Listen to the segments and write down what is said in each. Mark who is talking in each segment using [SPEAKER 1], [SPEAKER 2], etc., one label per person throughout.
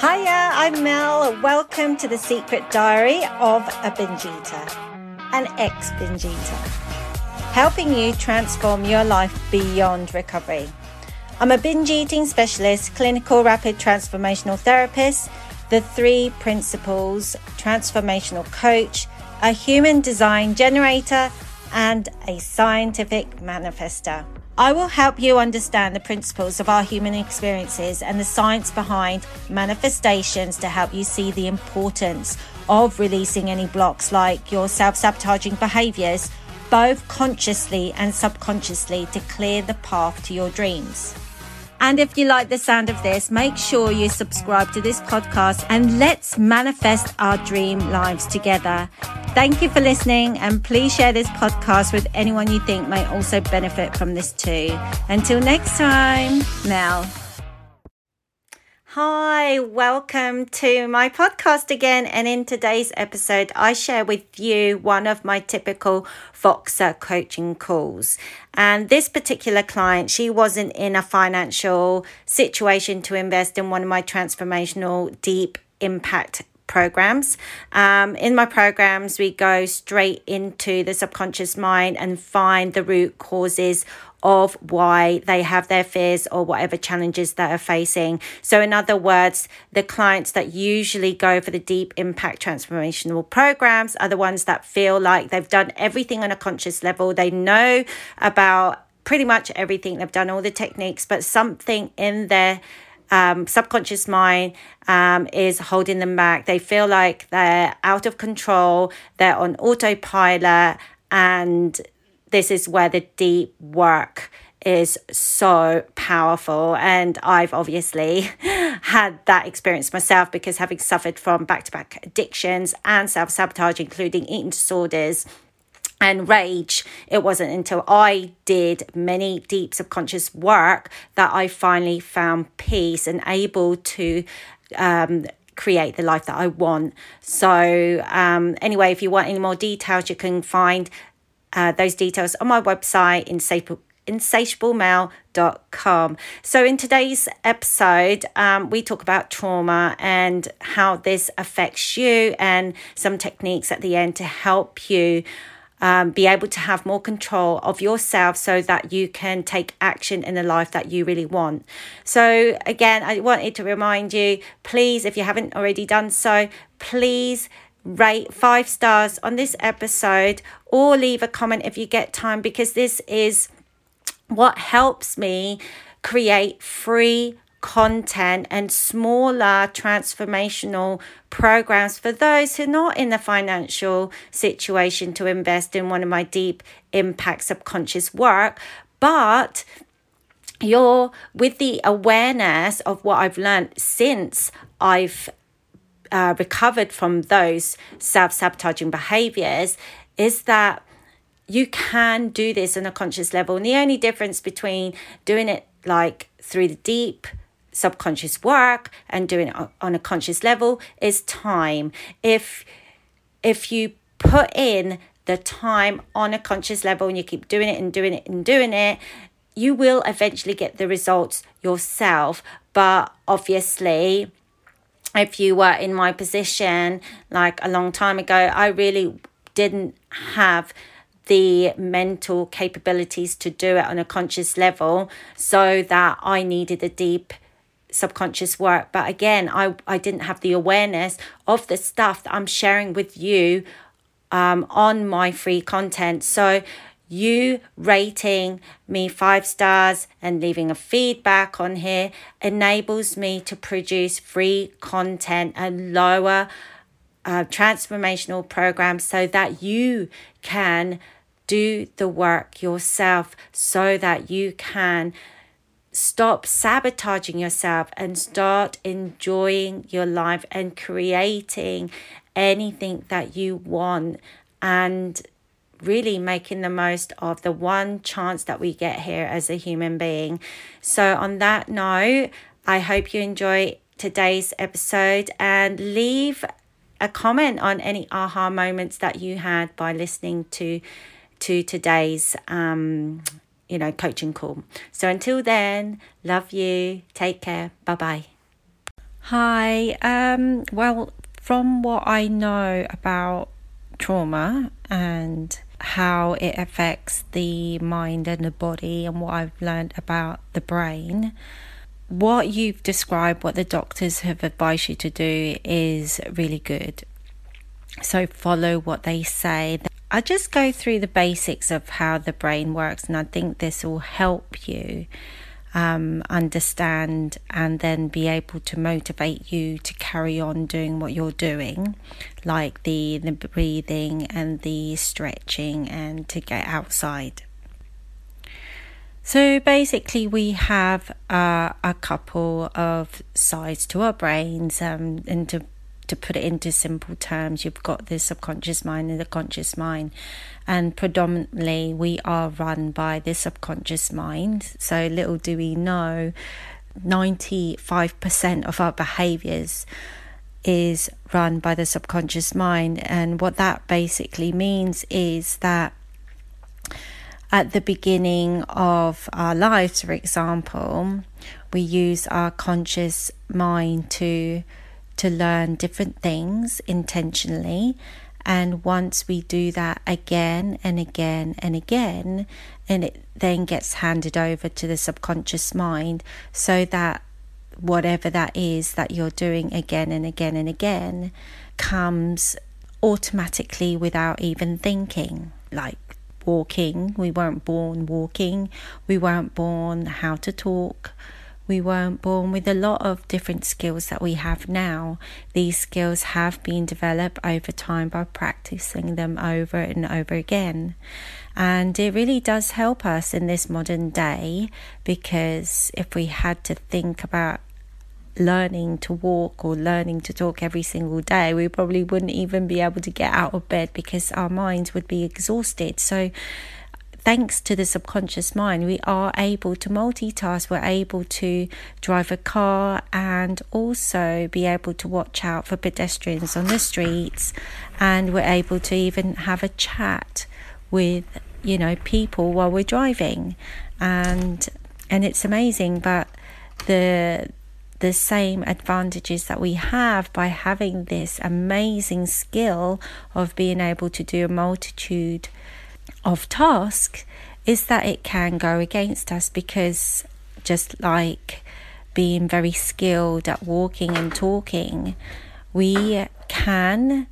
[SPEAKER 1] Hiya, I'm Mel. Welcome to the Secret Diary of a Binge Eater, an ex binge eater, helping you transform your life beyond recovery. I'm a binge eating specialist, clinical rapid transformational therapist, the three principles transformational coach, a human design generator, and a scientific manifestor. I will help you understand the principles of our human experiences and the science behind manifestations to help you see the importance of releasing any blocks like your self sabotaging behaviors, both consciously and subconsciously, to clear the path to your dreams. And if you like the sound of this, make sure you subscribe to this podcast and let's manifest our dream lives together. Thank you for listening and please share this podcast with anyone you think may also benefit from this too. Until next time, Mel. Hi, welcome to my podcast again. And in today's episode, I share with you one of my typical Voxer coaching calls. And this particular client, she wasn't in a financial situation to invest in one of my transformational deep impact programs. Um, in my programs, we go straight into the subconscious mind and find the root causes of why they have their fears or whatever challenges that are facing. So, in other words, the clients that usually go for the deep impact transformational programs are the ones that feel like they've done everything on a conscious level. They know about pretty much everything, they've done all the techniques, but something in their um, subconscious mind um, is holding them back. They feel like they're out of control, they're on autopilot, and this is where the deep work is so powerful. And I've obviously had that experience myself because having suffered from back to back addictions and self sabotage, including eating disorders and rage, it wasn't until I did many deep subconscious work that I finally found peace and able to um, create the life that I want. So, um, anyway, if you want any more details, you can find uh, those details on my website, insatiable, insatiablemel.com. So, in today's episode, um, we talk about trauma and how this affects you, and some techniques at the end to help you. Um, be able to have more control of yourself so that you can take action in the life that you really want. So, again, I wanted to remind you please, if you haven't already done so, please rate five stars on this episode or leave a comment if you get time because this is what helps me create free content and smaller transformational programs for those who are not in the financial situation to invest in one of my deep impact subconscious work but you're with the awareness of what I've learned since I've uh, recovered from those self sabotaging behaviors is that you can do this on a conscious level. And the only difference between doing it like through the deep subconscious work and doing it on a conscious level is time. If if you put in the time on a conscious level and you keep doing it and doing it and doing it, you will eventually get the results yourself. But obviously, if you were in my position like a long time ago, I really didn't have the mental capabilities to do it on a conscious level so that I needed a deep subconscious work. But again, I, I didn't have the awareness of the stuff that I'm sharing with you um, on my free content. So you rating me five stars and leaving a feedback on here enables me to produce free content and lower uh, transformational programs so that you can do the work yourself so that you can stop sabotaging yourself and start enjoying your life and creating anything that you want and really making the most of the one chance that we get here as a human being. So, on that note, I hope you enjoy today's episode and leave a comment on any aha moments that you had by listening to to today's um you know, coaching call. So until then, love you. Take care. Bye bye. Hi. Um, well, from what I know about trauma and how it affects the mind and the body and what I've learned about the brain, what you've described, what the doctors have advised you to do, is really good. So follow what they say. I just go through the basics of how the brain works, and I think this will help you um, understand and then be able to motivate you to carry on doing what you're doing, like the, the breathing and the stretching, and to get outside. So basically, we have uh, a couple of sides to our brains, um, and to to put it into simple terms, you've got the subconscious mind and the conscious mind, and predominantly we are run by the subconscious mind. So little do we know, ninety five percent of our behaviors is run by the subconscious mind, and what that basically means is that at the beginning of our lives, for example, we use our conscious mind to to learn different things intentionally. And once we do that again and again and again, and it then gets handed over to the subconscious mind so that whatever that is that you're doing again and again and again comes automatically without even thinking. Like walking. We weren't born walking. We weren't born how to talk. We weren't born with a lot of different skills that we have now. These skills have been developed over time by practicing them over and over again. And it really does help us in this modern day because if we had to think about learning to walk or learning to talk every single day, we probably wouldn't even be able to get out of bed because our minds would be exhausted. So, thanks to the subconscious mind, we are able to multitask. We're able to drive a car and also be able to watch out for pedestrians on the streets. And we're able to even have a chat with, you know, people while we're driving. And and it's amazing, but the the same advantages that we have by having this amazing skill of being able to do a multitude of task is that it can go against us because just like being very skilled at walking and talking, we can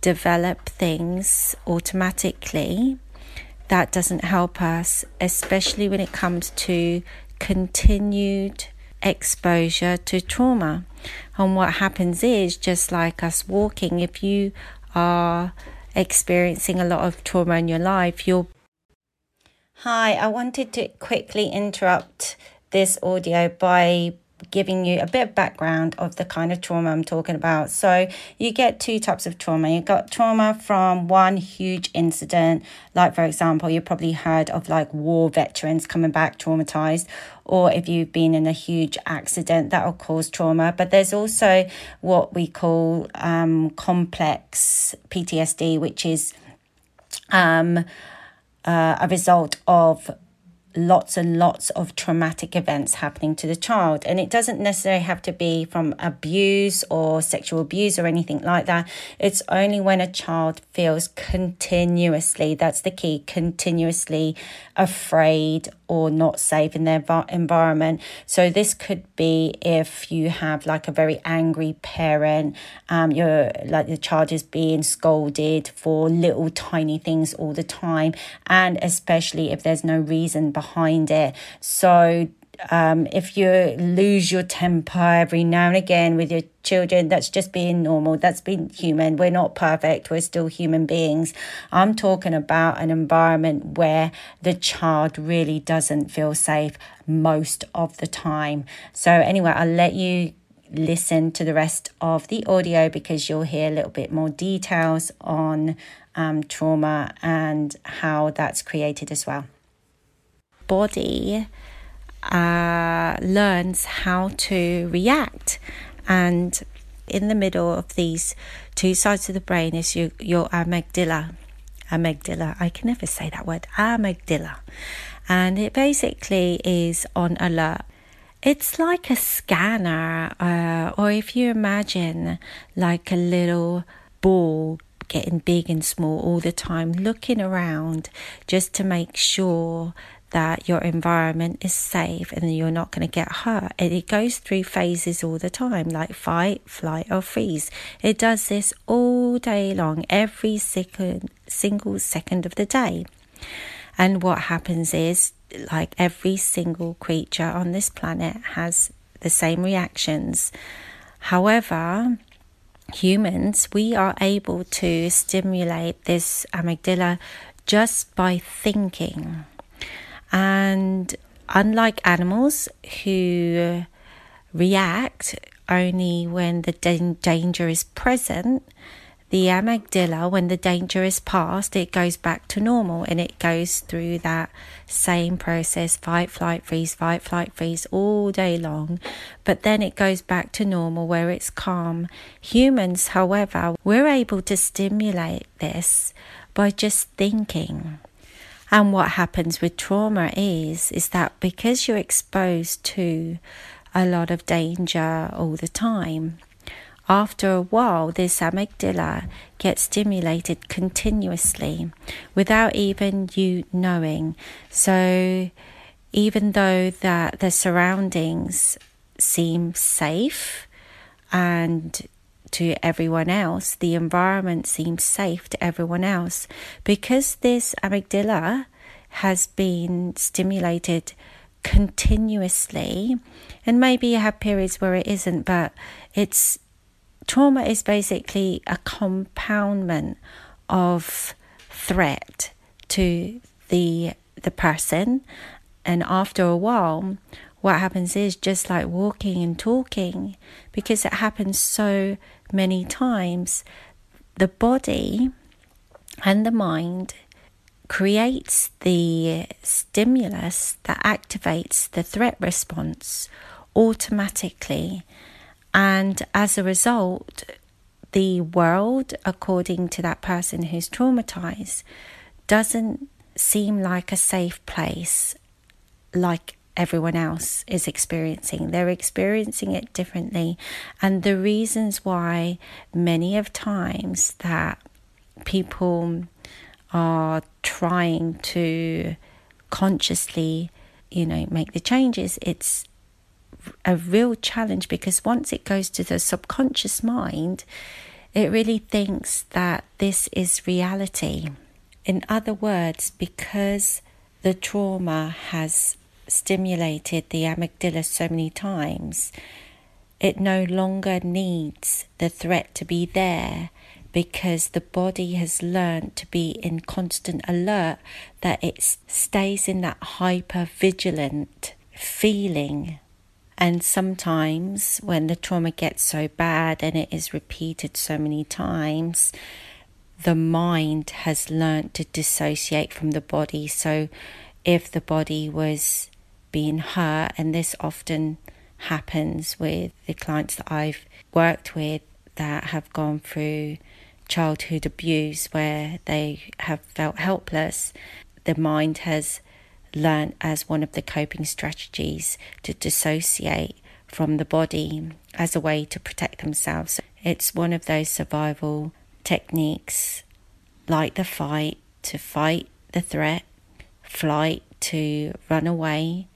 [SPEAKER 1] develop things automatically that doesn't help us, especially when it comes to continued exposure to trauma. And what happens is, just like us walking, if you are experiencing a lot of trauma in your life, you'll. Hi, I wanted to quickly interrupt this audio by giving you a bit of background of the kind of trauma I'm talking about. So, you get two types of trauma. You got trauma from one huge incident, like for example, you probably heard of like war veterans coming back traumatized, or if you've been in a huge accident that will cause trauma. But there's also what we call um, complex PTSD, which is um, uh, a result of lots and lots of traumatic events happening to the child. And it doesn't necessarily have to be from abuse or sexual abuse or anything like that. It's only when a child feels continuously, that's the key, continuously afraid or not safe in their environment. So this could be if you have like a very angry parent, um, you're like the child is being scolded for little tiny things all the time, and especially if there's no reason behind it. So um, if you lose your temper every now and again with your children, that's just being normal. That's being human. We're not perfect. We're still human beings. I'm talking about an environment where the child really doesn't feel safe most of the time. So, anyway, I'll let you listen to the rest of the audio because you'll hear a little bit more details on um, trauma and how that's created as well. Body uh, learns how to react. And in the middle of these two sides of the brain is your, your amygdala. Amygdala. I can never say that word. Amygdala. and it basically is on alert. It's like a scanner, uh, or if you imagine like a little ball getting big and small all the time, looking around just to make sure that your environment is safe and you're not going to get hurt. And it goes through phases all the time, like fight, flight, or freeze. It does this all day long, every second, single second of the day. And what happens is, like every single creature on this planet has the same reactions. However, humans, we are able to stimulate this amygdala just by thinking. And unlike animals who react only when the danger is present, the amygdala, when the danger is past, it goes back to normal and it goes through that same process fight, flight, freeze, fight, flight, freeze all day long. But then it goes back to normal where it's calm. Humans, however, we're able to stimulate this by just thinking. And what happens with trauma is is that because you're exposed to a lot of danger all the time, after a while this amygdala gets stimulated continuously without even you knowing. So even though that the surroundings seem safe and to everyone else, the environment seems safe to everyone else because this amygdala has been stimulated continuously. And maybe you have periods where it isn't, but it's trauma is basically a compoundment of threat to the the person and after a while what happens is just like walking and talking because it happens so many times, the body and the mind creates the stimulus that activates the threat response automatically. And as a result, the world, according to that person who's traumatized, doesn't seem like a safe place like everyone else is experiencing. They're experiencing it differently. And the reasons why many of times that people are trying to consciously, you know, make the changes, it's a real challenge because once it goes to the subconscious mind, it really thinks that this is reality. In other words, because the trauma has stimulated the amygdala so many times, it no longer needs the threat to be there because the body has learned to be in constant alert that it stays in that hyper vigilant feeling. And sometimes, when the trauma gets so bad and it is repeated so many times, the mind has learned to dissociate from the body. So, if the body was being hurt, and this often happens with the clients that I've worked with that have gone through childhood abuse where they have felt helpless. The mind has learned as one of the coping strategies to dissociate from the body as a way to protect themselves. It's one of those survival techniques like the fight to fight the threat, flight to run away,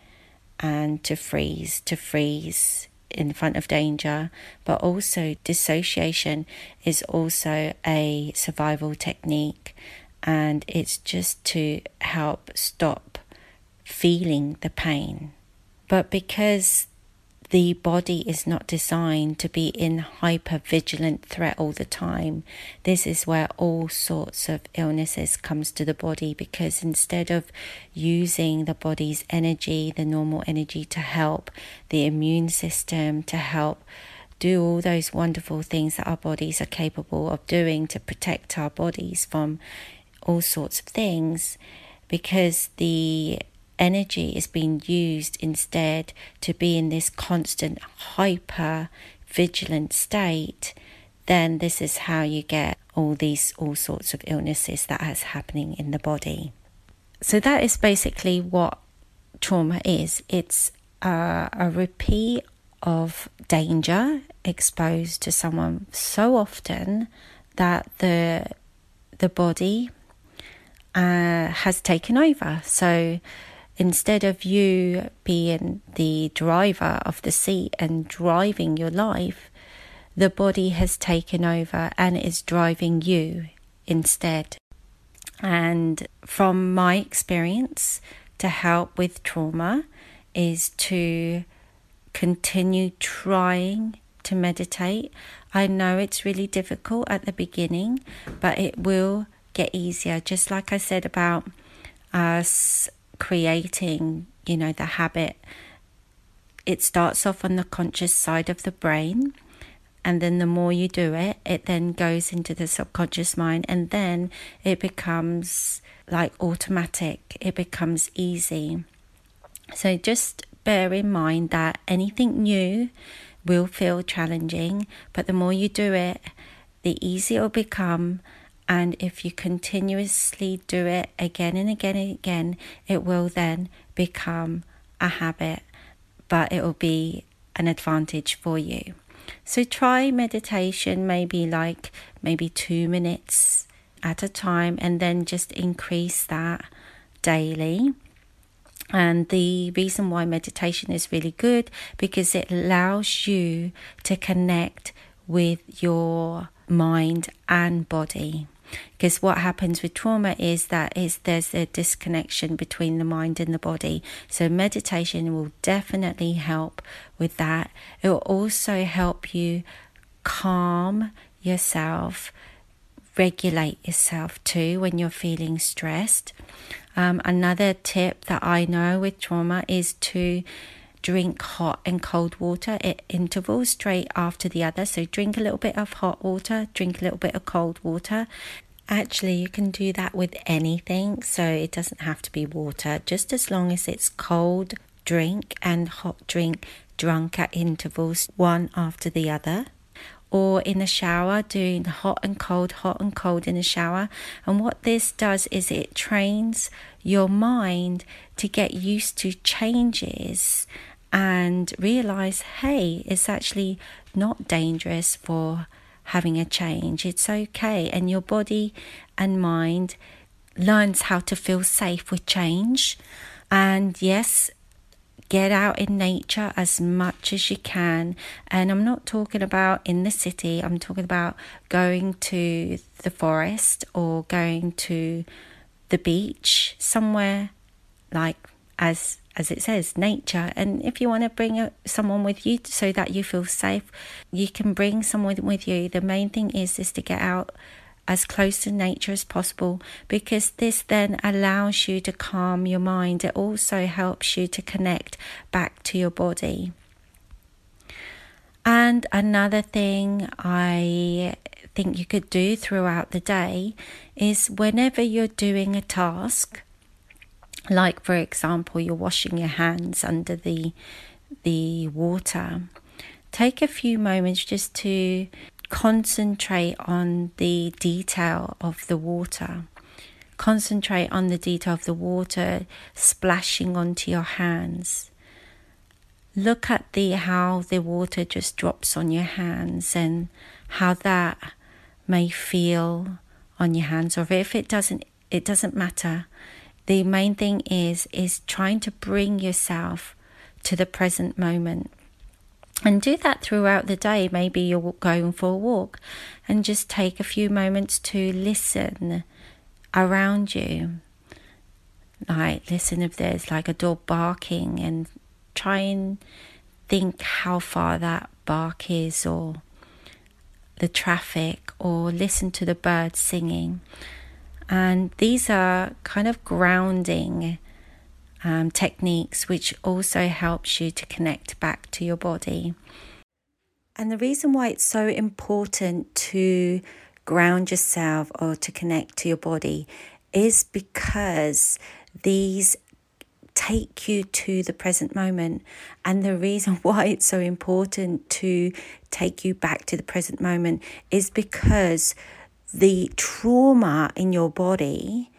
[SPEAKER 1] and to freeze, to freeze in front of danger, but also dissociation is also a survival technique and it's just to help stop feeling the pain. But because the body is not designed to be in hyper vigilant threat all the time. This is where all sorts of illnesses comes to the body because instead of using the body's energy the normal energy to help the immune system to help do all those wonderful things that our bodies are capable of doing to protect our bodies from all sorts of things because the energy is being used instead to be in this constant hyper vigilant state, then this is how you get all these all sorts of illnesses that is happening in the body. so that is basically what trauma is it's a repeat of danger exposed to someone so often that the the body uh, has taken over. So instead of you being the driver of the seat and driving your life, the body has taken over and is driving you instead. And from my experience, to help with trauma is to continue trying to meditate. I know it's really difficult at the beginning, but it will get easier. Just like I said about us creating, you know, the habit, it starts off on the conscious side of the brain. And then the more you do it, it then goes into the subconscious mind, and then it becomes like automatic, it becomes easy. So just bear in mind that anything new will feel challenging, but the more you do it, the easier it will become. And if you continuously do it again and again and again, it will then become a habit, but it will be an advantage for you. So try meditation, maybe like maybe two minutes at a time, and then just increase that daily. And the reason why meditation is really good because it allows you to connect with your mind and body. Because what happens with trauma is that is there's a disconnection between the mind and the body. So meditation will definitely help with that. It will also help you calm yourself, regulate yourself too when you're feeling stressed. Um, another tip that I know with trauma is to drink hot and cold water at intervals straight after the other. So drink a little bit of hot water, drink a little bit of cold water. Actually, you can do that with anything, so it doesn't have to be water, just as long as it's cold drink and hot drink drunk at intervals, one after the other or in the shower, doing hot and cold, hot and cold in the shower. And what this does is it trains your mind to get used to changes and realize, hey, it's actually not dangerous for having a change. It's okay. And your body and mind learns how to feel safe with change. And yes, get out in nature as much as you can. And I'm not talking about in the city, I'm talking about going to the forest or going to the beach, somewhere like as as it says, nature. And if you want to bring someone with you so that you feel safe, you can bring someone with you. The main thing is is to get out as close to nature as possible because this then allows you to calm your mind. It also helps you to connect back to your body. And another thing I think you could do throughout the day is whenever you're doing a task, like for example, you're washing your hands under the the water, take a few moments just to concentrate on the detail of the water. Concentrate on the detail of the water splashing onto your hands. Look at the how the water just drops on your hands and how that may feel on your hands or if it doesn't it doesn't matter. The main thing is is trying to bring yourself to the present moment and do that throughout the day. Maybe you're going for a walk and just take a few moments to listen around you. Like, listen if there's like a dog barking and try and think how far that bark is or the traffic or listen to the birds singing. And these are kind of grounding um, techniques, which also helps you to connect back to your body. And the reason why it's so important to ground yourself or to connect to your body is because these take you to the present moment. And the reason why it's so important to take you back to the present moment is because the trauma in your body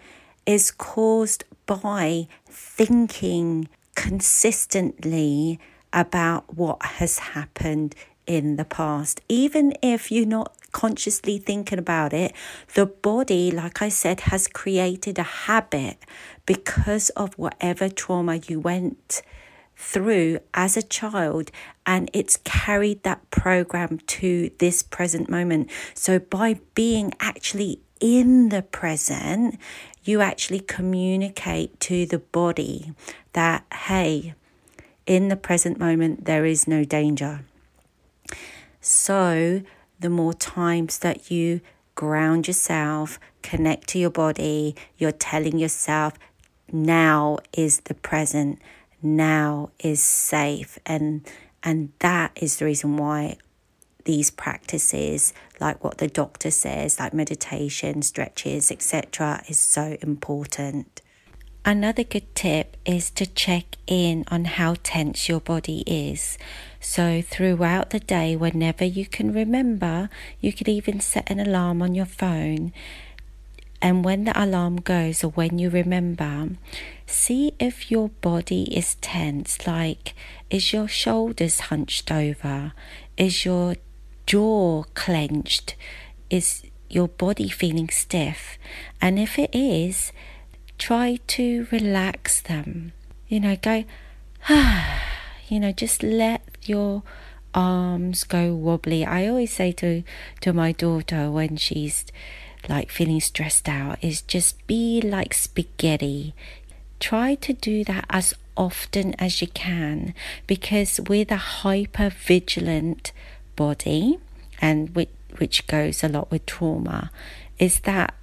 [SPEAKER 1] is caused by thinking consistently about what has happened in the past. Even if you're not consciously thinking about it, the body, like I said, has created a habit because of whatever trauma you went through as a child and it's carried that program to this present moment. So by being actually in the present, you actually communicate to the body that, hey, in the present moment, there is no danger. So, the more times that you ground yourself, connect to your body, you're telling yourself, now is the present, now is safe. And, and that is the reason why these practices, like what the doctor says, like meditation, stretches, etc., is so important. Another good tip is to check in on how tense your body is. So, throughout the day, whenever you can remember, you could even set an alarm on your phone. And when the alarm goes, or when you remember, see if your body is tense. Like, is your shoulders hunched over? Is your jaw clenched? Is your body feeling stiff? And if it is, try to relax them. You know, go, ah, you know, just let your arms go wobbly. I always say to to my daughter when she's like feeling stressed out is just be like spaghetti. Try to do that as often as you can because with a hyper vigilant body and which which goes a lot with trauma is that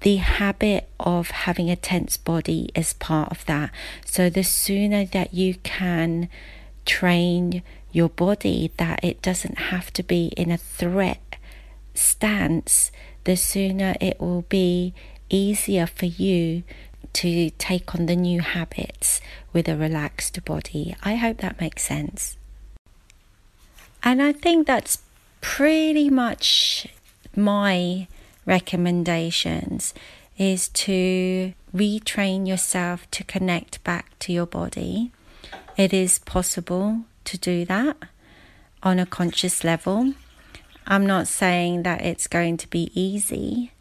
[SPEAKER 1] the habit of having a tense body is part of that. So the sooner that you can train your body that it doesn't have to be in a threat stance, the sooner it will be easier for you to take on the new habits with a relaxed body. I hope that makes sense. And I think that's pretty much my recommendations is to retrain yourself to connect back to your body it is possible to do that on a conscious level. I'm not saying that it's going to be easy,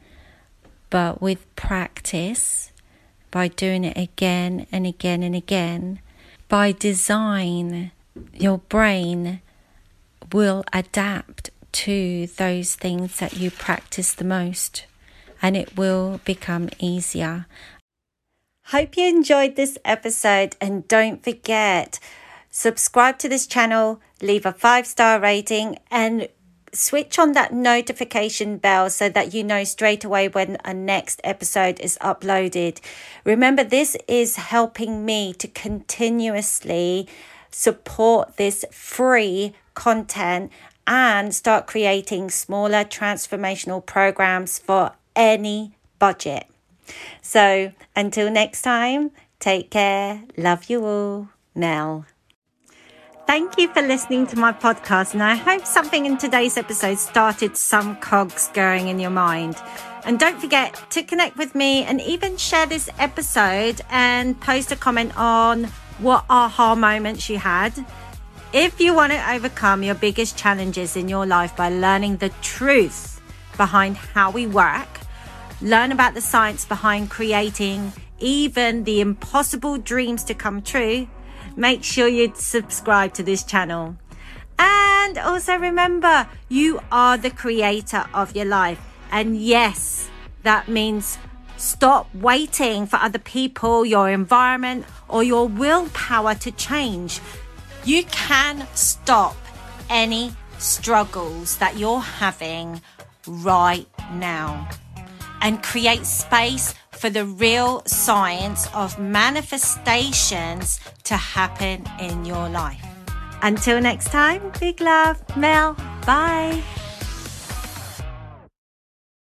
[SPEAKER 1] but with practice, by doing it again and again and again, by design, your brain will adapt to those things that you practice the most and it will become easier. Hope you enjoyed this episode and don't forget subscribe to this channel, leave a 5-star rating and switch on that notification bell so that you know straight away when a next episode is uploaded. Remember this is helping me to continuously support this free content and start creating smaller transformational programs for any budget. So until next time, take care. Love you all. Mel. Thank you for listening to my podcast, and I hope something in today's episode started some cogs going in your mind. And don't forget to connect with me and even share this episode and post a comment on what aha moments you had. If you want to overcome your biggest challenges in your life by learning the truth behind how we work, learn about the science behind creating even the impossible dreams to come true, make sure you subscribe to this channel. And also remember, you are the creator of your life. And yes, that means stop waiting for other people, your environment, or your willpower to change. You can stop any struggles that you're having right now and create space for the real science of manifestations to happen in your life. Until next time, big love, Mel. Bye.